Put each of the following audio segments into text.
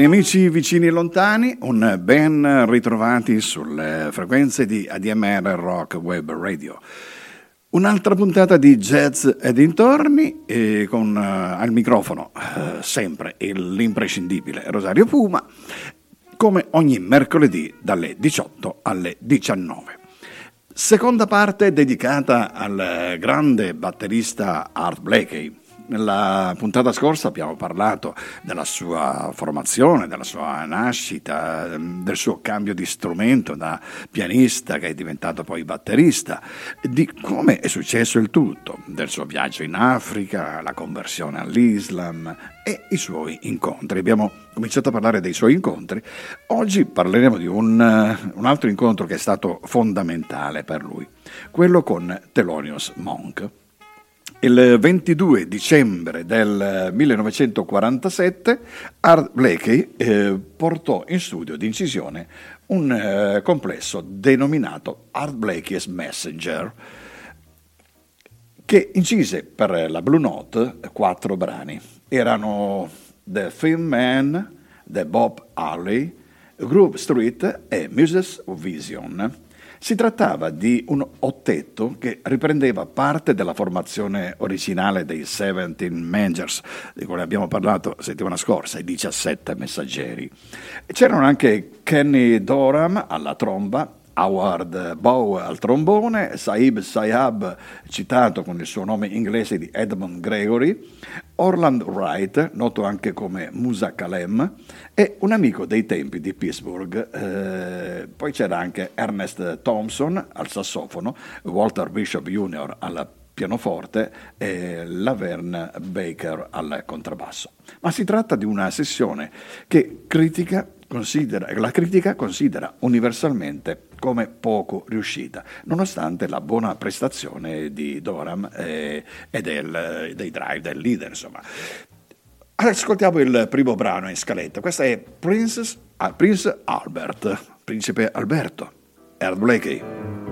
Cari amici vicini e lontani, un ben ritrovati sulle frequenze di ADMR Rock Web Radio. Un'altra puntata di jazz e dintorni e con uh, al microfono uh, sempre l'imprescindibile Rosario Puma, come ogni mercoledì dalle 18 alle 19. Seconda parte dedicata al grande batterista Art Blakey, nella puntata scorsa abbiamo parlato della sua formazione, della sua nascita, del suo cambio di strumento da pianista che è diventato poi batterista, di come è successo il tutto, del suo viaggio in Africa, la conversione all'Islam e i suoi incontri. Abbiamo cominciato a parlare dei suoi incontri, oggi parleremo di un, un altro incontro che è stato fondamentale per lui, quello con Thelonious Monk. Il 22 dicembre del 1947 Art Blakey eh, portò in studio di incisione un eh, complesso denominato Art Blakey's Messenger, che incise per la Blue Note quattro brani. Erano The Thin Man, The Bob Harley, Groove Street e Muses of Vision. Si trattava di un ottetto che riprendeva parte della formazione originale dei 17 Mangers, di cui abbiamo parlato settimana scorsa, i 17 messaggeri. C'erano anche Kenny Doram alla tromba, Howard Bow al trombone, Saib Sayab, citato con il suo nome inglese di Edmund Gregory, Orland Wright, noto anche come Musa Kalem, e un amico dei tempi di Pittsburgh. Eh, poi c'era anche Ernest Thompson al sassofono, Walter Bishop Jr. al pianoforte e Laverne Baker al contrabbasso. Ma si tratta di una sessione che critica, la critica considera universalmente come poco riuscita, nonostante la buona prestazione di Doram eh, e del, dei drive del leader. Insomma. Ascoltiamo il primo brano in scaletta, questo è Princess, ah, Prince Albert, Principe Alberto, Earl Blakey.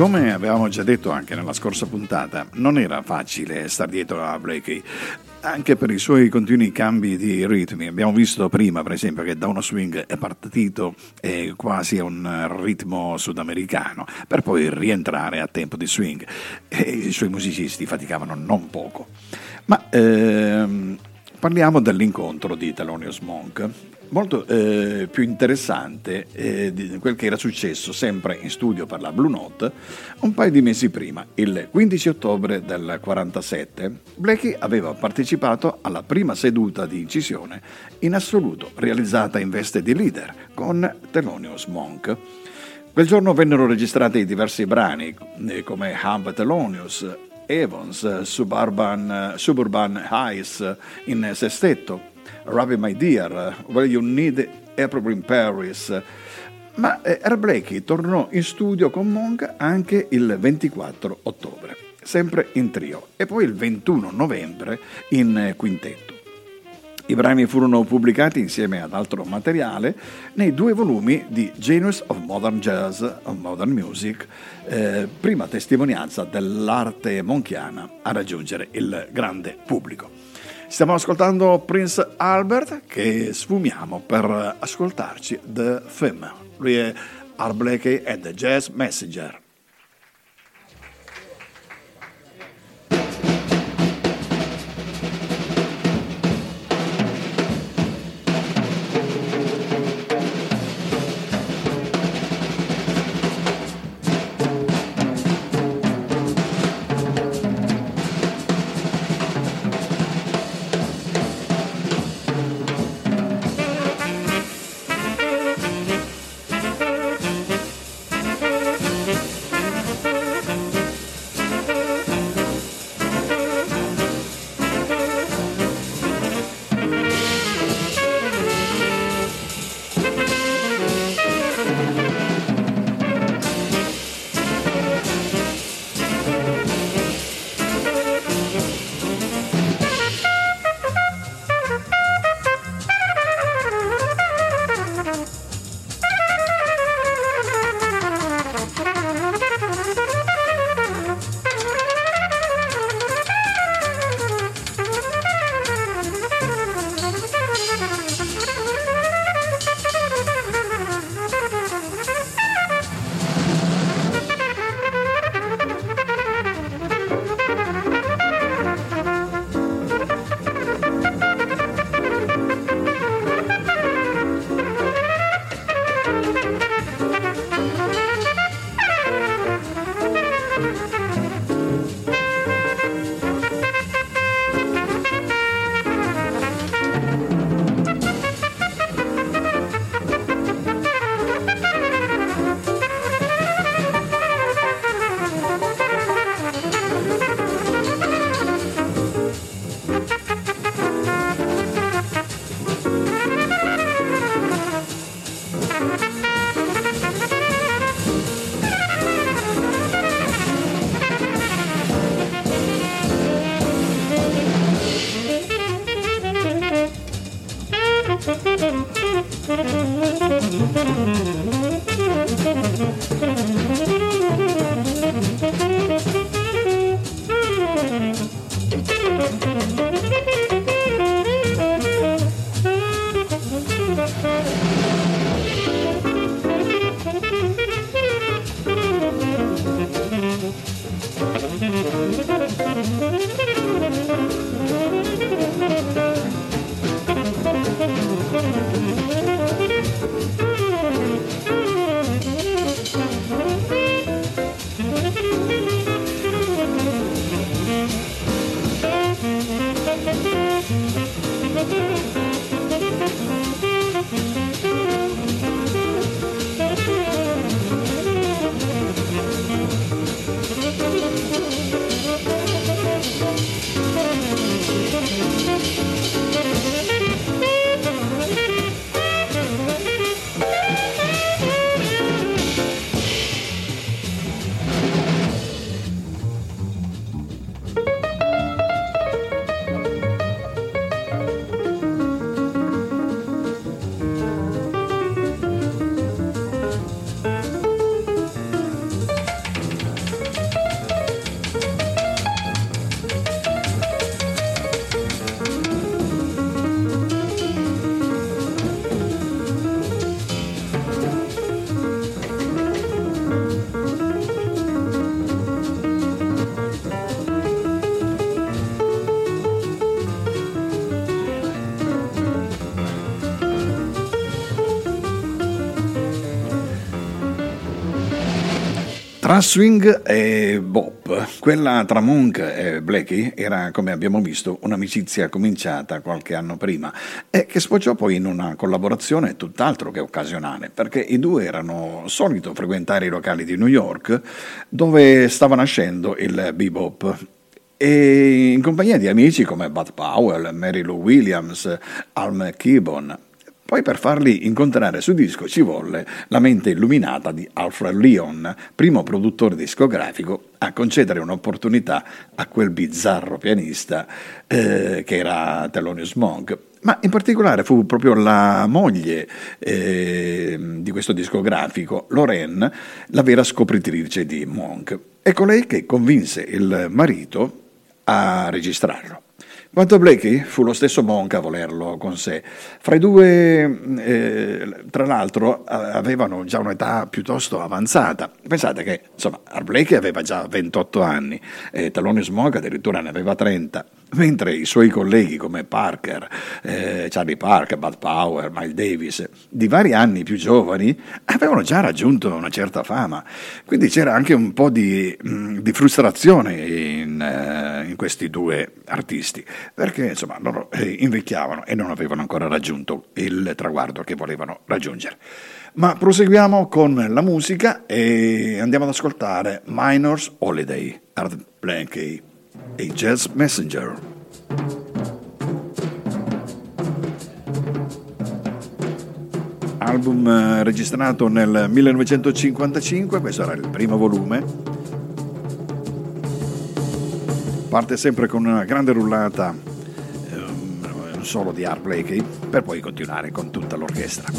Come avevamo già detto anche nella scorsa puntata, non era facile stare dietro a Blakey, anche per i suoi continui cambi di ritmi. Abbiamo visto prima, per esempio, che da uno swing è partito eh, quasi a un ritmo sudamericano, per poi rientrare a tempo di swing. E i suoi musicisti faticavano non poco. Ma ehm, parliamo dell'incontro di Thelonious Monk molto eh, più interessante eh, di quel che era successo sempre in studio per la Blue Note un paio di mesi prima, il 15 ottobre del 47. Blakey aveva partecipato alla prima seduta di incisione in assoluto realizzata in veste di leader con Thelonious Monk. Quel giorno vennero registrati diversi brani eh, come Hump Thelonious, Evans, Suburban, Suburban Highs in sestetto, Ravi My Dear, Where You Need April in Paris. Ma eh, Air Blakey tornò in studio con Monk anche il 24 ottobre, sempre in trio, e poi il 21 novembre in quintetto. I brani furono pubblicati insieme ad altro materiale nei due volumi di Genius of Modern Jazz, of Modern Music, eh, prima testimonianza dell'arte monchiana a raggiungere il grande pubblico. Stiamo ascoltando Prince Albert che sfumiamo per ascoltarci The Film. Lui è Art Blakey e The Jazz Messenger. Tra swing e bop, quella tra Monk e Blackie era, come abbiamo visto, un'amicizia cominciata qualche anno prima e che sfociò poi in una collaborazione tutt'altro che occasionale, perché i due erano solito frequentare i locali di New York dove stava nascendo il bebop e in compagnia di amici come Bud Powell, Mary Lou Williams, Al McKibbon. Poi per farli incontrare su disco ci volle la mente illuminata di Alfred Leon, primo produttore discografico a concedere un'opportunità a quel bizzarro pianista eh, che era Thelonious Monk. Ma in particolare fu proprio la moglie eh, di questo discografico, Lorraine, la vera scopritrice di Monk. È colei che convinse il marito a registrarlo. Quanto a Blakey, fu lo stesso Monk a volerlo con sé. Fra i due, eh, tra l'altro, avevano già un'età piuttosto avanzata. Pensate che, insomma, Blakey aveva già 28 anni, e Thelonious Monk addirittura ne aveva 30 mentre i suoi colleghi come Parker, eh, Charlie Parker, Bud Power, Miles Davis, di vari anni più giovani, avevano già raggiunto una certa fama. Quindi c'era anche un po' di, mh, di frustrazione in, uh, in, questi due artisti, perché insomma loro eh, invecchiavano e non avevano ancora raggiunto il traguardo che volevano raggiungere. Ma proseguiamo con la musica e andiamo ad ascoltare Minors Holiday, Art A Jazz Messenger. Album eh, registrato nel 1955, questo era il primo volume. Parte sempre con una grande rullata, um, un solo di Art Blakey, per poi continuare con tutta l'orchestra.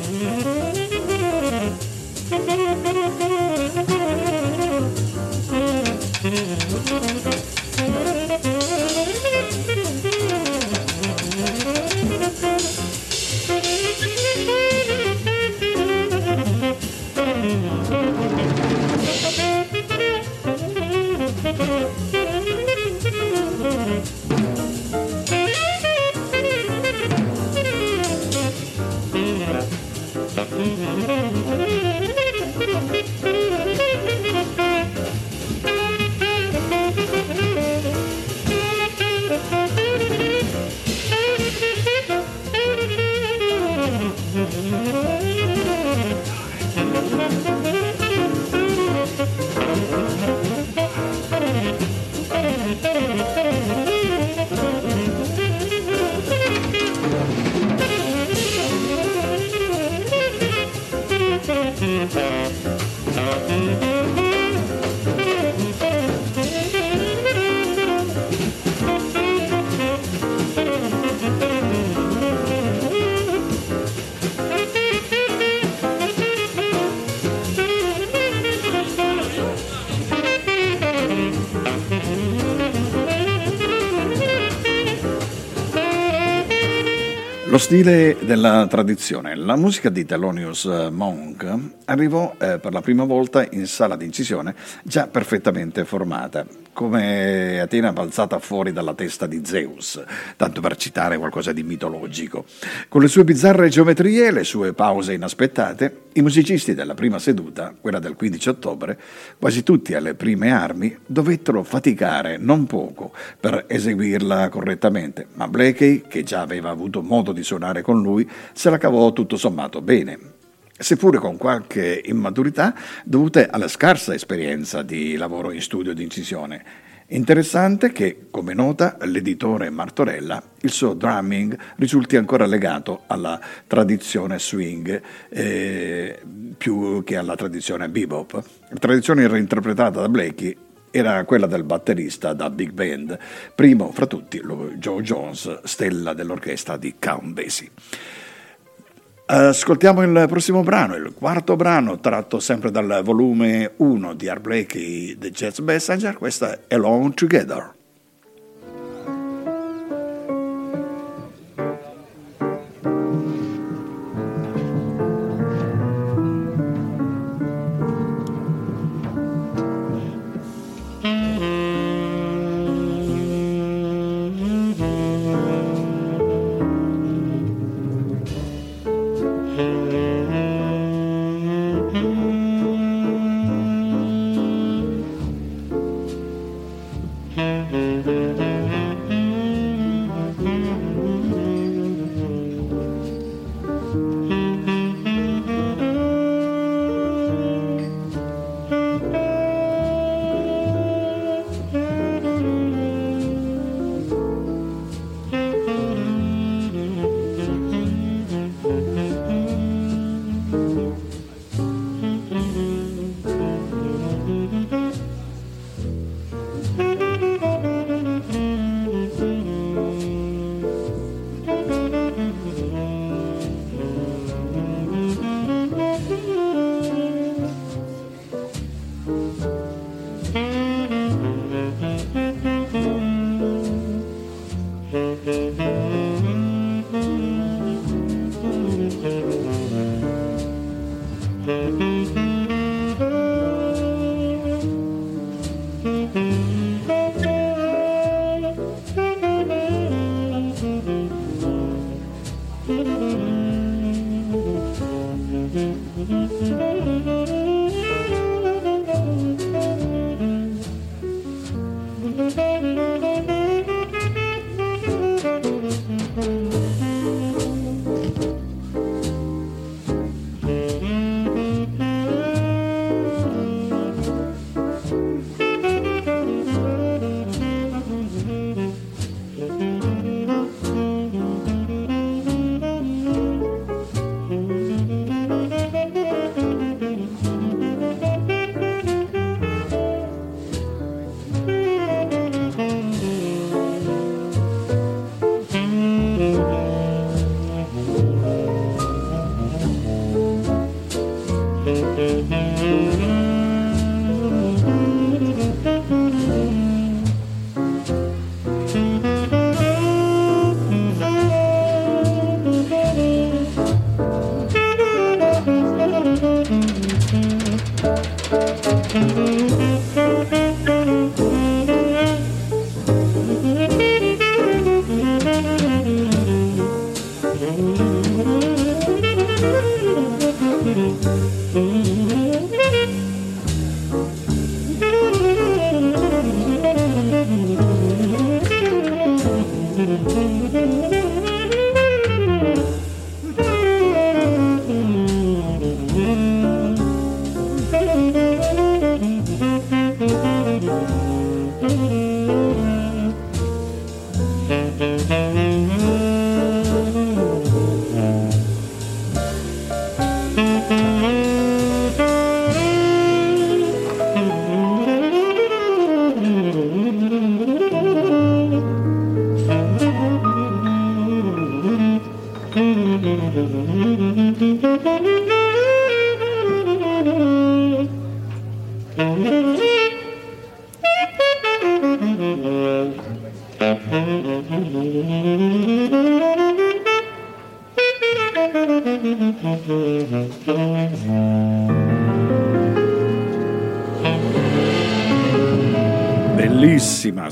Mm-hmm. stile della tradizione. La musica di Thelonious Monk arrivò eh, per la prima volta in sala di incisione già perfettamente formata come Atena balzata fuori dalla testa di Zeus, tanto per citare qualcosa di mitologico. Con le sue bizzarre geometrie e le sue pause inaspettate, i musicisti della prima seduta, quella del 15 ottobre, quasi tutti alle prime armi, dovettero faticare non poco per eseguirla correttamente, ma Blakey, che già aveva avuto modo di suonare con lui, se la cavò tutto sommato bene seppure con qualche immaturità dovute alla scarsa esperienza di lavoro in studio di incisione. Interessante che, come nota l'editore Martorella, il suo drumming risulti ancora legato alla tradizione swing eh, più che alla tradizione bebop. La tradizione reinterpretata da Blakey era quella del batterista da big band, primo fra tutti Joe Jones, stella dell'orchestra di Count Basie. Ascoltiamo il prossimo brano, il quarto brano tratto sempre dal volume 1 di Art Blakey, The Jazz Messenger, questa è Alone Together.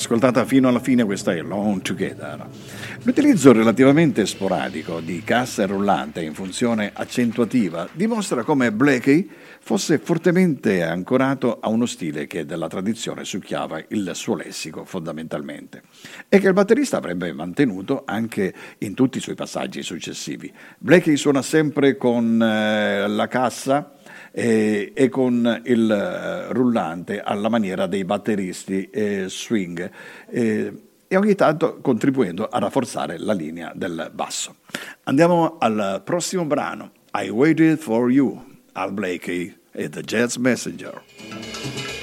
Ascoltata fino alla fine, questa è Long Together. L'utilizzo relativamente sporadico di cassa rullante in funzione accentuativa dimostra come Blakey fosse fortemente ancorato a uno stile che della tradizione succhiava il suo lessico fondamentalmente e che il batterista avrebbe mantenuto anche in tutti i suoi passaggi successivi. Blakey suona sempre con eh, la cassa e, e con il eh, rullante alla maniera dei batteristi eh, swing eh, e ogni tanto contribuendo a rafforzare la linea del basso. Andiamo al prossimo brano, I Waited for You, Al Blakey e The Jazz Messenger.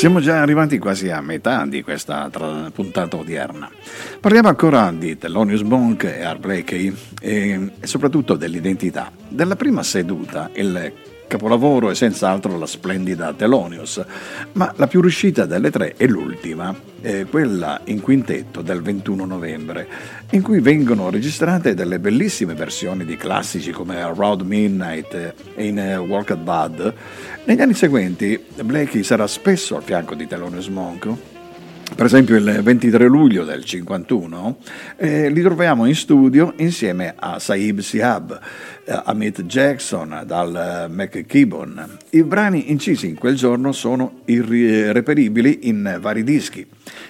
Siamo già arrivati quasi a metà di questa puntata odierna. Parliamo ancora di Thelonious Monk e Art Blakey e, soprattutto dell'identità. Della prima seduta il capolavoro è senz'altro la splendida Thelonious, ma la più riuscita delle tre è l'ultima, eh, quella in quintetto del 21 novembre, in cui vengono registrate delle bellissime versioni di classici come Around Midnight e in uh, Walk at Bud. Negli anni seguenti Blakey sarà spesso al fianco di Thelonious Monk per esempio il 23 luglio del 51, eh, li troviamo in studio insieme a Saib Siab, eh, Amit Jackson, dal McKibbon. I brani incisi in quel giorno sono irreperibili in vari dischi,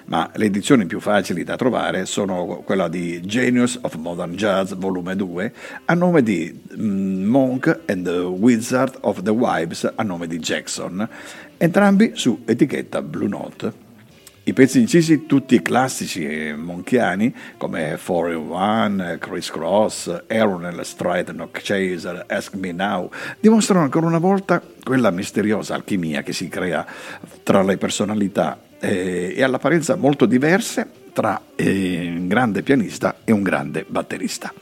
ma le edizioni più facili da trovare sono quella di Genius of Modern Jazz volume 2 a nome di mm, Monk and the Wizard of the Wives a nome di Jackson, entrambi su etichetta Blue Note. I pezzi incisi, tutti classici e monchiani, come 401, Chris Cross, Aaron Stride, Knock Chaser, Ask Me Now, dimostrano ancora una volta quella misteriosa alchimia che si crea tra le personalità eh, e all'apparenza molto diverse tra eh, un grande pianista e un grande batterista.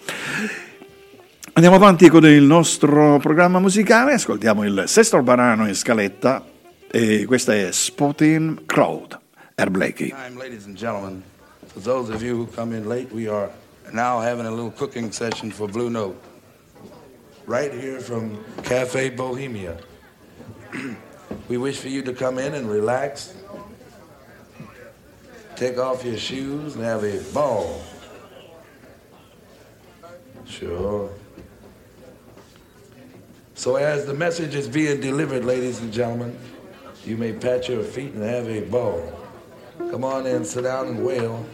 Andiamo avanti con il nostro programma musicale, ascoltiamo il Sesto Barano in scaletta e questa è Spotting Crowd. Herb Blakey. Time, ladies and gentlemen, for those of you who come in late, we are now having a little cooking session for Blue Note. Right here from Cafe Bohemia. we wish for you to come in and relax, take off your shoes, and have a ball. Sure. So, as the message is being delivered, ladies and gentlemen, you may pat your feet and have a ball. Come on in, sit down and wail.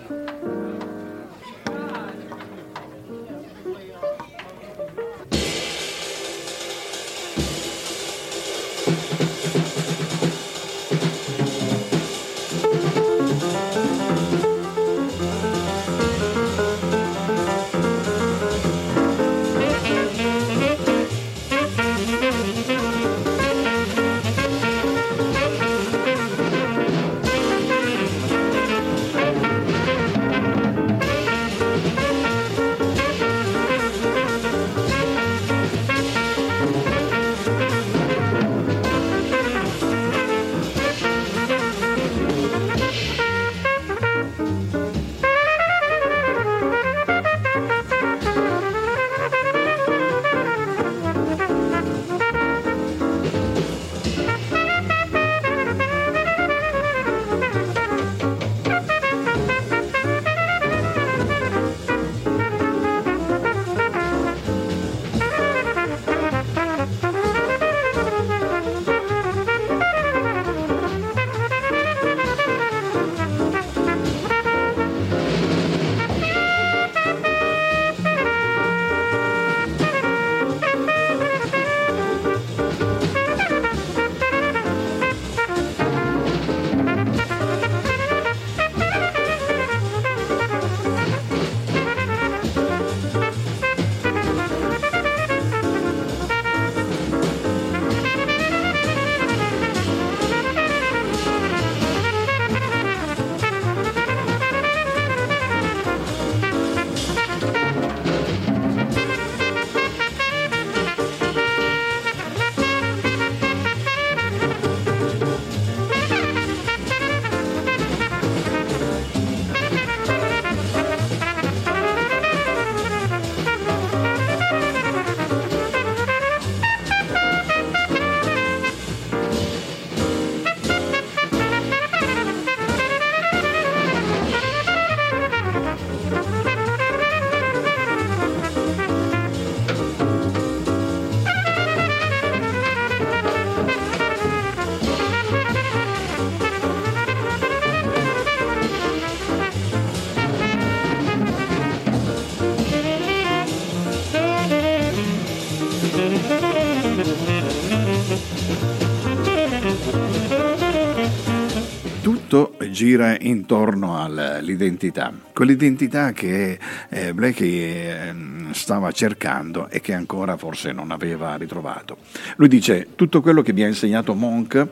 Gira intorno all'identità, quell'identità che eh, Blakey eh, stava cercando e che ancora forse non aveva ritrovato. Lui dice tutto quello che mi ha insegnato Monk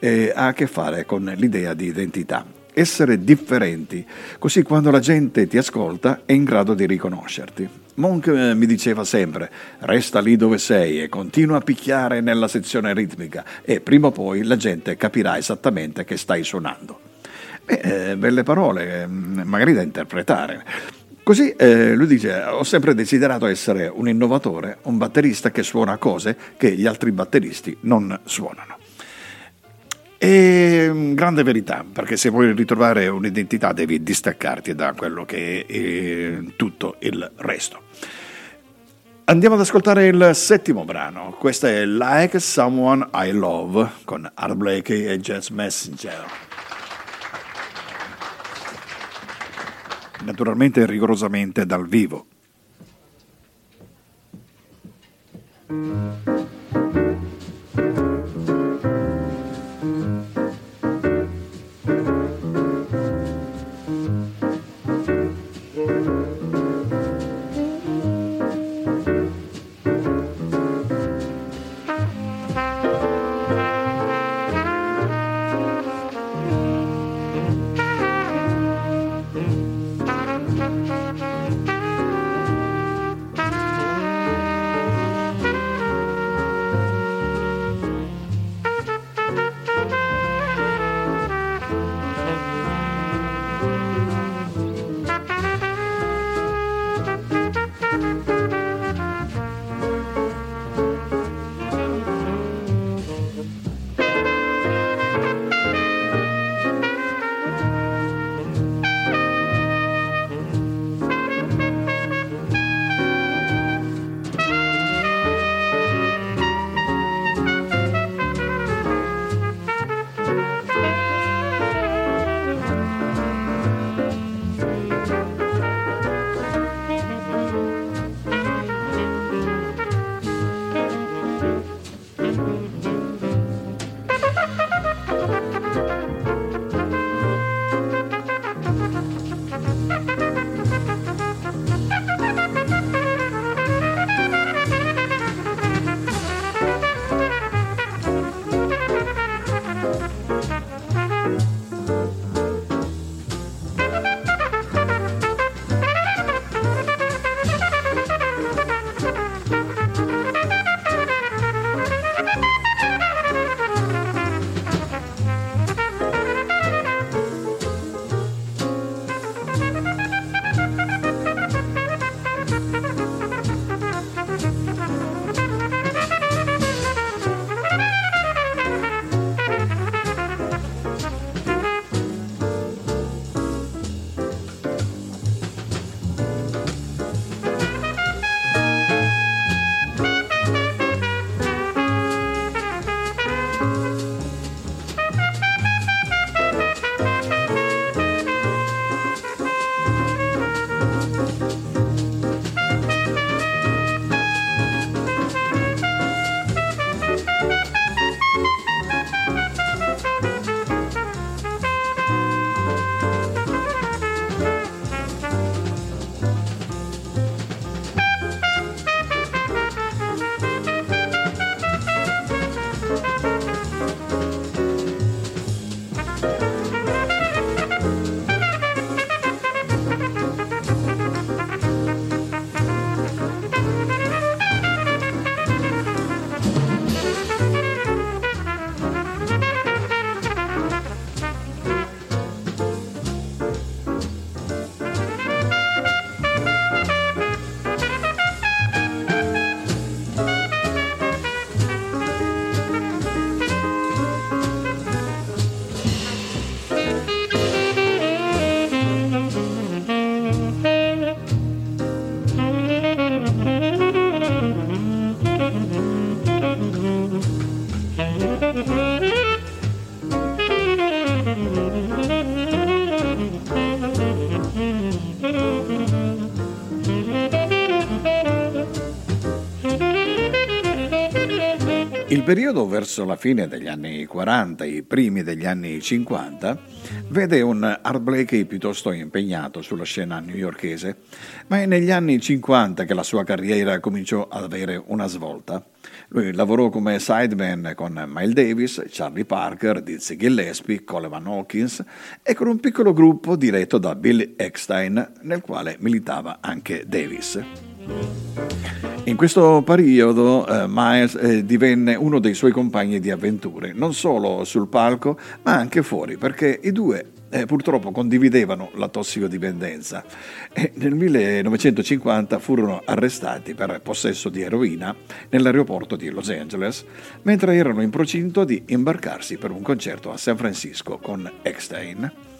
eh, ha a che fare con l'idea di identità essere differenti, così quando la gente ti ascolta è in grado di riconoscerti. Monk mi diceva sempre, resta lì dove sei e continua a picchiare nella sezione ritmica e prima o poi la gente capirà esattamente che stai suonando. Beh, eh, belle parole, eh, magari da interpretare. Così eh, lui dice: Ho sempre desiderato essere un innovatore, un batterista che suona cose che gli altri batteristi non suonano. E mm, grande verità, perché se vuoi ritrovare un'identità devi distaccarti da quello che è eh, tutto il resto. Andiamo ad ascoltare il settimo brano, questo è Like Someone I Love con Art Blakey e Jazz Messenger. Naturalmente rigorosamente dal vivo. Periodo verso la fine degli anni 40 e i primi degli anni 50 vede un Art Blakey piuttosto impegnato sulla scena newyorkese, ma è negli anni 50 che la sua carriera cominciò ad avere una svolta. Lui lavorò come sideman con Miles Davis, Charlie Parker, Dizzy Gillespie, Coleman Hawkins e con un piccolo gruppo diretto da Bill Eckstein nel quale militava anche Davis. In questo periodo eh, Miles eh, divenne uno dei suoi compagni di avventure, non solo sul palco ma anche fuori, perché i due eh, purtroppo condividevano la tossicodipendenza e nel 1950 furono arrestati per possesso di eroina nell'aeroporto di Los Angeles mentre erano in procinto di imbarcarsi per un concerto a San Francisco con Eckstein.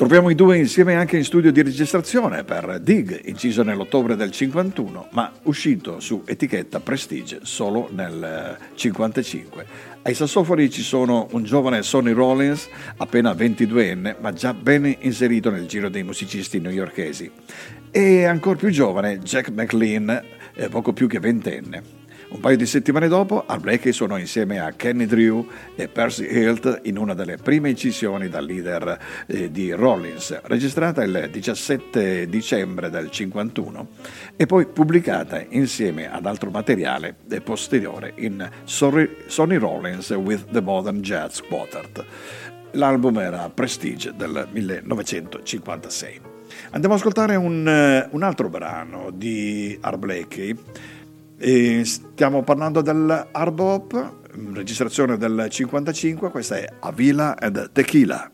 Troviamo i due insieme anche in studio di registrazione per Dig, inciso nell'ottobre del 51, ma uscito su etichetta Prestige solo nel 55. Ai sassofoni ci sono un giovane Sonny Rollins, appena 22enne, ma già ben inserito nel giro dei musicisti newyorkesi, e ancora più giovane Jack McLean, poco più che ventenne. Un paio di settimane dopo, Blakey suonò insieme a Kenny Drew e Percy Hilt in una delle prime incisioni da leader eh, di Rollins, registrata il 17 dicembre del 51 e poi pubblicata insieme ad altro materiale posteriore in Sonny Rollins with the Modern Jazz Quartet. L'album era Prestige del 1956. Andiamo ad ascoltare un, eh, un altro brano di Art Blakey e stiamo parlando dell'hard bop, registrazione del 55, questa è Avila and Tequila.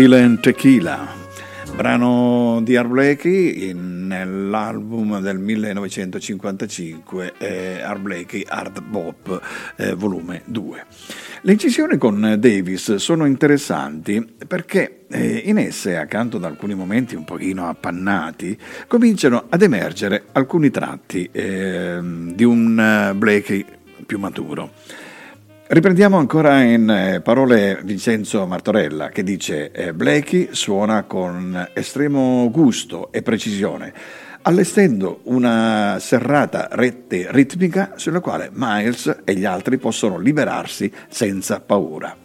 Villain Tequila, brano di Art Blakey nell'album del 1955 eh, Art Blakey Art Bop eh, volume 2. Le incisioni con Davis sono interessanti perché eh, in esse, accanto ad alcuni momenti un pochino appannati, cominciano ad emergere alcuni tratti ehm, di un eh, Blakey più maturo. Riprendiamo ancora in eh, parole Vincenzo Martorella che dice eh, Blakey suona con estremo gusto e precisione, allestendo una serrata rete ritmica sulla quale Miles e gli altri possono liberarsi senza paura.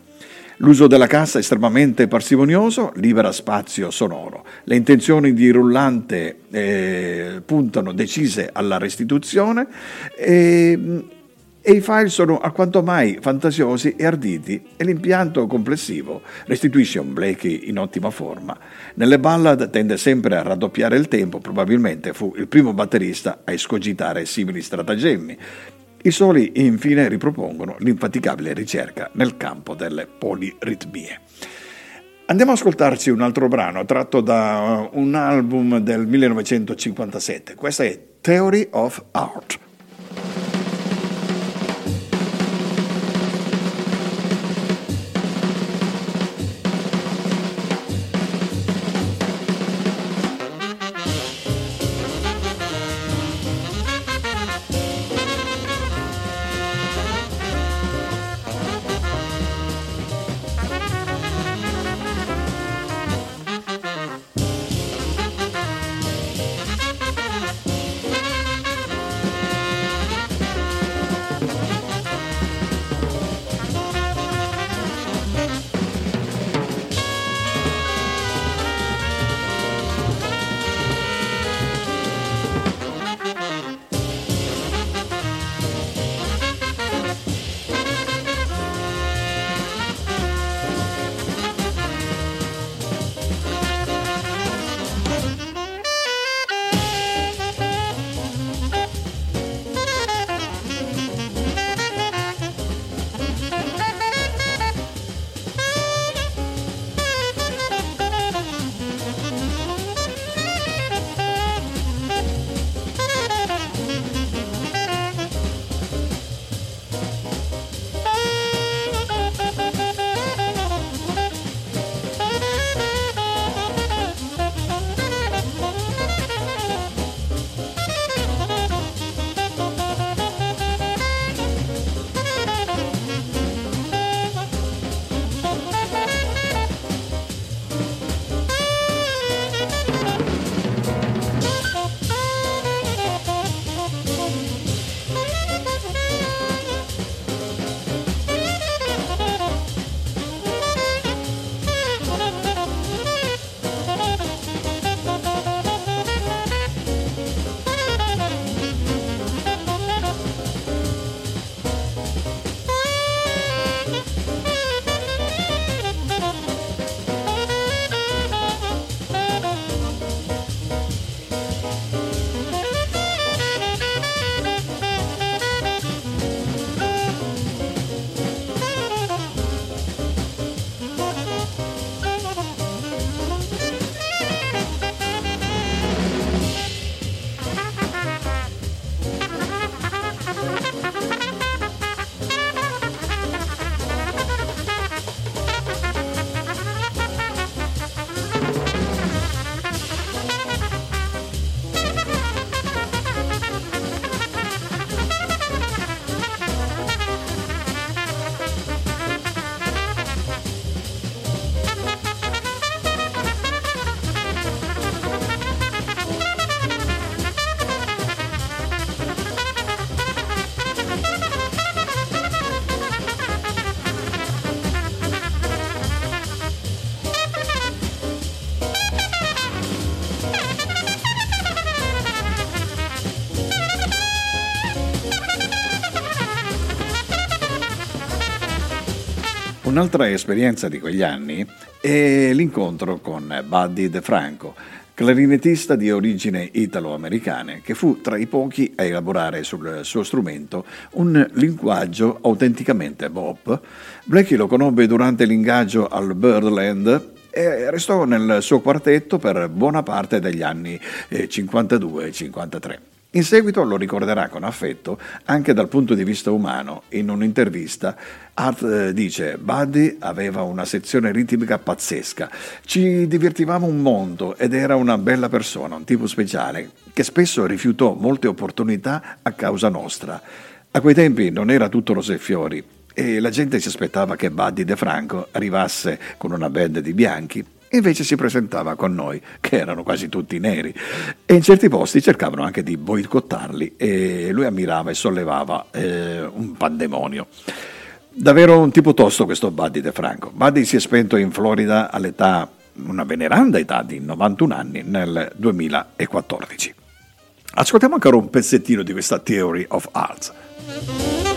L'uso della cassa estremamente parsimonioso libera spazio sonoro. Le intenzioni di rullante eh, puntano decise alla restituzione e e i file sono alquanto mai fantasiosi e arditi e l'impianto complessivo restituisce un Blakey in ottima forma. Nelle ballad tende sempre a raddoppiare il tempo, probabilmente fu il primo batterista a escogitare simili stratagemmi. I soli infine ripropongono l'infaticabile ricerca nel campo delle poliritmie. Andiamo ad ascoltarci un altro brano tratto da un album del 1957. Questa è Theory of Art. Un'altra esperienza di quegli anni è l'incontro con Buddy DeFranco. clarinettista di origine italo-americane, che fu tra i pochi a elaborare sul suo strumento un linguaggio autenticamente bop. Blackie lo conobbe durante l'ingaggio al Birdland e restò nel suo quartetto per buona parte degli anni 52 53. In seguito lo ricorderà con affetto anche dal punto di vista umano. In un'intervista Art eh, dice Buddy aveva una sezione ritmica pazzesca, ci divertivamo un mondo ed era una bella persona, un tipo speciale, che spesso rifiutò molte opportunità a causa nostra. A quei tempi non era tutto rose e fiori e la gente si aspettava che Buddy De Franco arrivasse con una band di bianchi invece si presentava con noi, che erano quasi tutti neri, e in certi posti cercavano anche di boicottarli e lui ammirava e sollevava eh, un pandemonio. Davvero un tipo tosto questo Buddy De Franco. Buddy si è spento in Florida all'età, una veneranda età di 91 anni, nel 2014. Ascoltiamo ancora un pezzettino di questa Theory of Arts.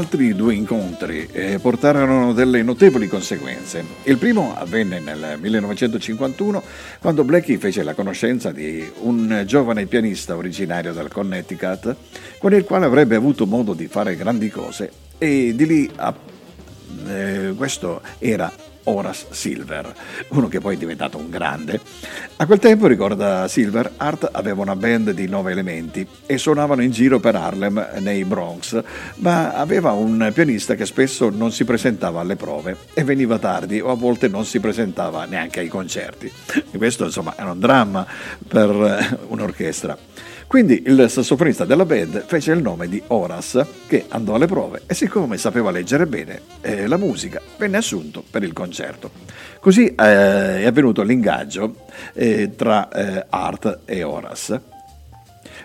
Altri due incontri eh, portarono delle notevoli conseguenze. Il primo avvenne nel 1951 quando Blackie fece la conoscenza di un giovane pianista originario del Connecticut con il quale avrebbe avuto modo di fare grandi cose e di lì a eh, questo era Horace Silver, uno che poi è diventato un grande. A quel tempo, ricorda Silver, Art aveva una band di nove elementi e suonavano in giro per Harlem nei Bronx, ma aveva un pianista che spesso non si presentava alle prove e veniva tardi o a volte non si presentava neanche ai concerti. E questo insomma era un dramma per un'orchestra. Quindi il sassofonista della band fece il nome di Horace, che andò alle prove e siccome sapeva leggere bene eh, la musica, venne assunto per il concerto. Così eh, è avvenuto l'ingaggio eh, tra eh, Art e Horace.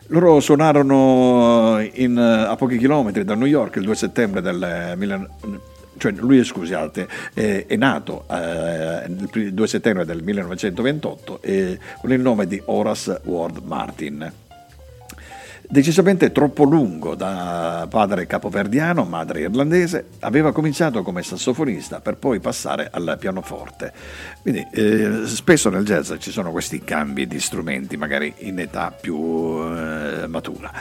Loro suonarono in, a pochi chilometri da New York il 2 settembre del 1900 cioè lui scusate, eh, è nato eh, il 2 settembre del 1928 eh, con il nome di Horace Ward Martin decisamente troppo lungo da padre capoverdiano, madre irlandese, aveva cominciato come sassofonista per poi passare al pianoforte. Quindi eh, spesso nel jazz ci sono questi cambi di strumenti, magari in età più eh, matura.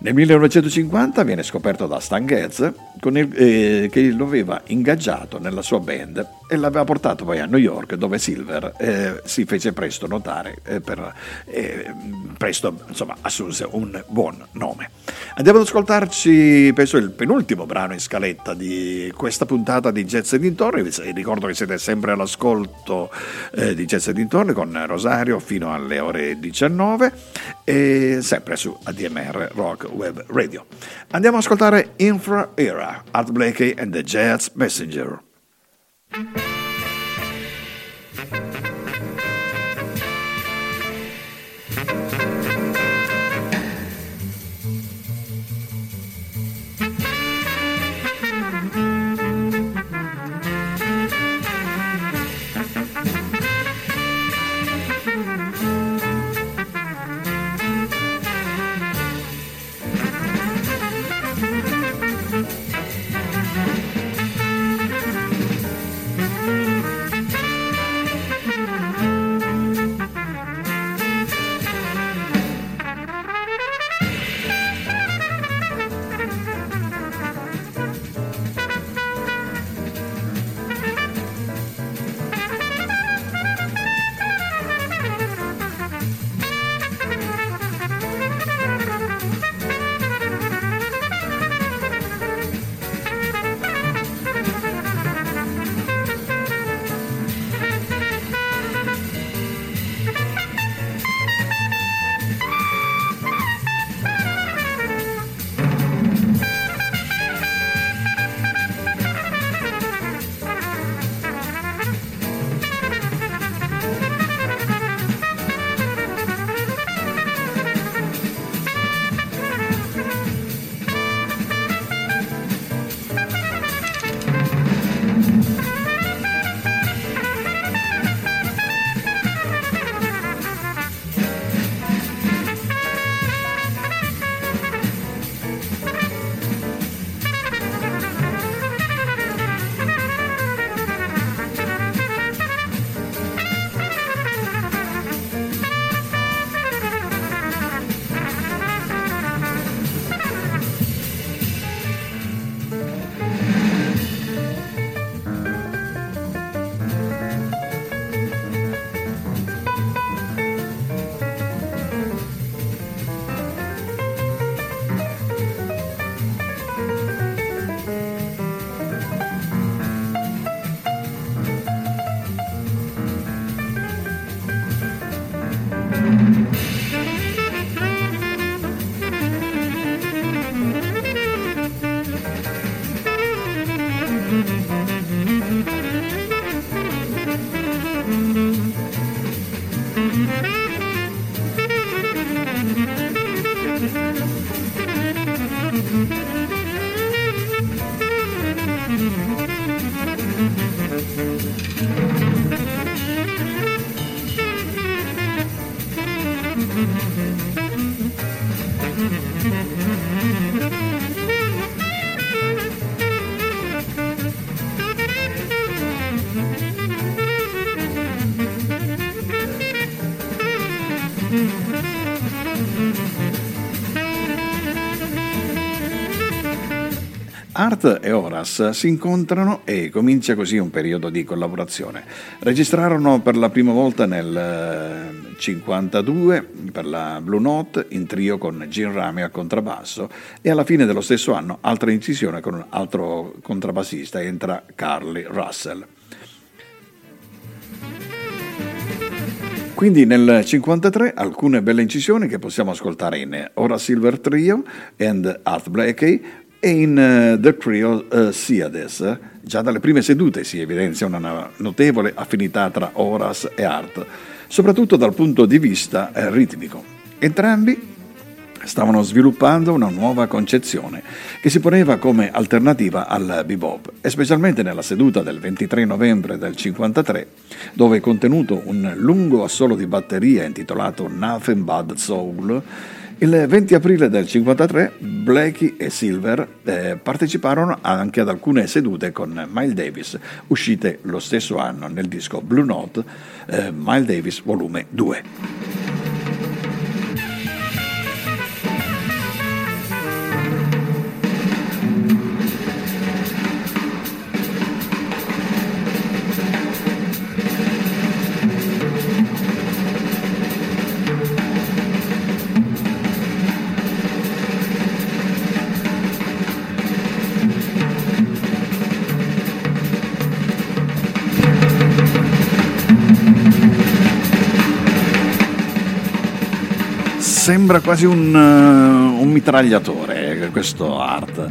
Nel 1950 viene scoperto da Stan Getz eh, che lo aveva ingaggiato nella sua band e l'aveva portato poi a New York dove Silver eh, si fece presto notare eh, per, eh, presto insomma assunse un buon nome. Andiamo ad ascoltarci penso il penultimo brano in scaletta di questa puntata di Jazz e dintorni, ricordo che siete sempre all'ascolto eh, di Jazz e dintorni con Rosario fino alle ore 19 e sempre su ADMR Rock Web Radio. Andiamo ad ascoltare Infra Era, Art Blakey and the Jazz Messenger. Art e Horace si incontrano e comincia così un periodo di collaborazione. Registrarono per la prima volta nel 1952 eh, per la Blue Note in trio con Gene Rami al contrabbasso e alla fine dello stesso anno altra incisione con un altro contrabbassista, entra Carly Russell. Quindi nel 1953 alcune belle incisioni che possiamo ascoltare in Ora Silver Trio and Art Blakey, e in uh, The Trio uh, Siades, già dalle prime sedute si evidenzia una notevole affinità tra Horace e Art, soprattutto dal punto di vista eh, ritmico. Entrambi stavano sviluppando una nuova concezione che si poneva come alternativa al bebop e specialmente nella seduta del 23 novembre del 1953 dove è contenuto un lungo assolo di batteria intitolato Nothing But Soul il 20 aprile del 1953 Blakey e Silver eh, parteciparono anche ad alcune sedute con Miles Davis, uscite lo stesso anno nel disco Blue Note, eh, Miles Davis volume 2. Sembra quasi un, uh, un mitragliatore questo art.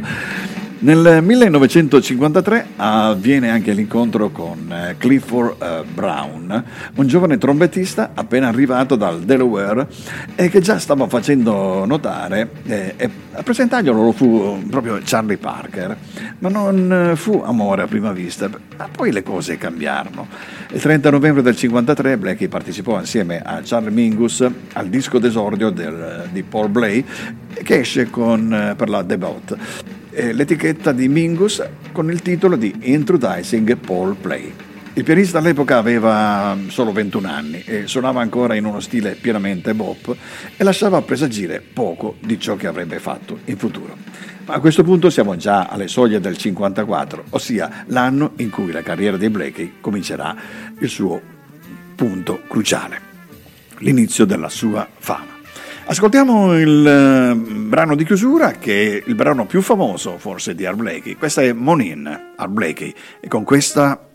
Nel 1953 avviene anche l'incontro con eh, Clifford eh, Brown, un giovane trombettista appena arrivato dal Delaware e che già stava facendo notare, eh, e a presentarglielo fu proprio Charlie Parker, ma non fu amore a prima vista, ma poi le cose cambiarono. Il 30 novembre del 1953 Blackie partecipò insieme a Charlie Mingus al disco d'esordio del, di Paul Blay che esce con, per la Debut eh, l'etichetta di Mingus con il titolo di Introducing Paul Play. Il pianista all'epoca aveva solo 21 anni e suonava ancora in uno stile pienamente bop e lasciava presagire poco di ciò che avrebbe fatto in futuro. Ma a questo punto siamo già alle soglie del 54, ossia l'anno in cui la carriera di Blakey comincerà il suo punto cruciale, l'inizio della sua fama. Ascoltiamo il eh, brano di chiusura che è il brano più famoso forse di Art Blakey. Questa è Monin, Art Blakey. E con questa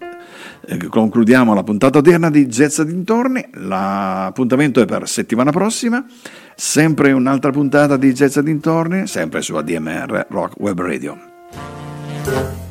concludiamo la puntata odierna di Jazz dintorni. L'appuntamento è per settimana prossima. Sempre un'altra puntata di Jazz dintorni, sempre su ADMR Rock Web Radio.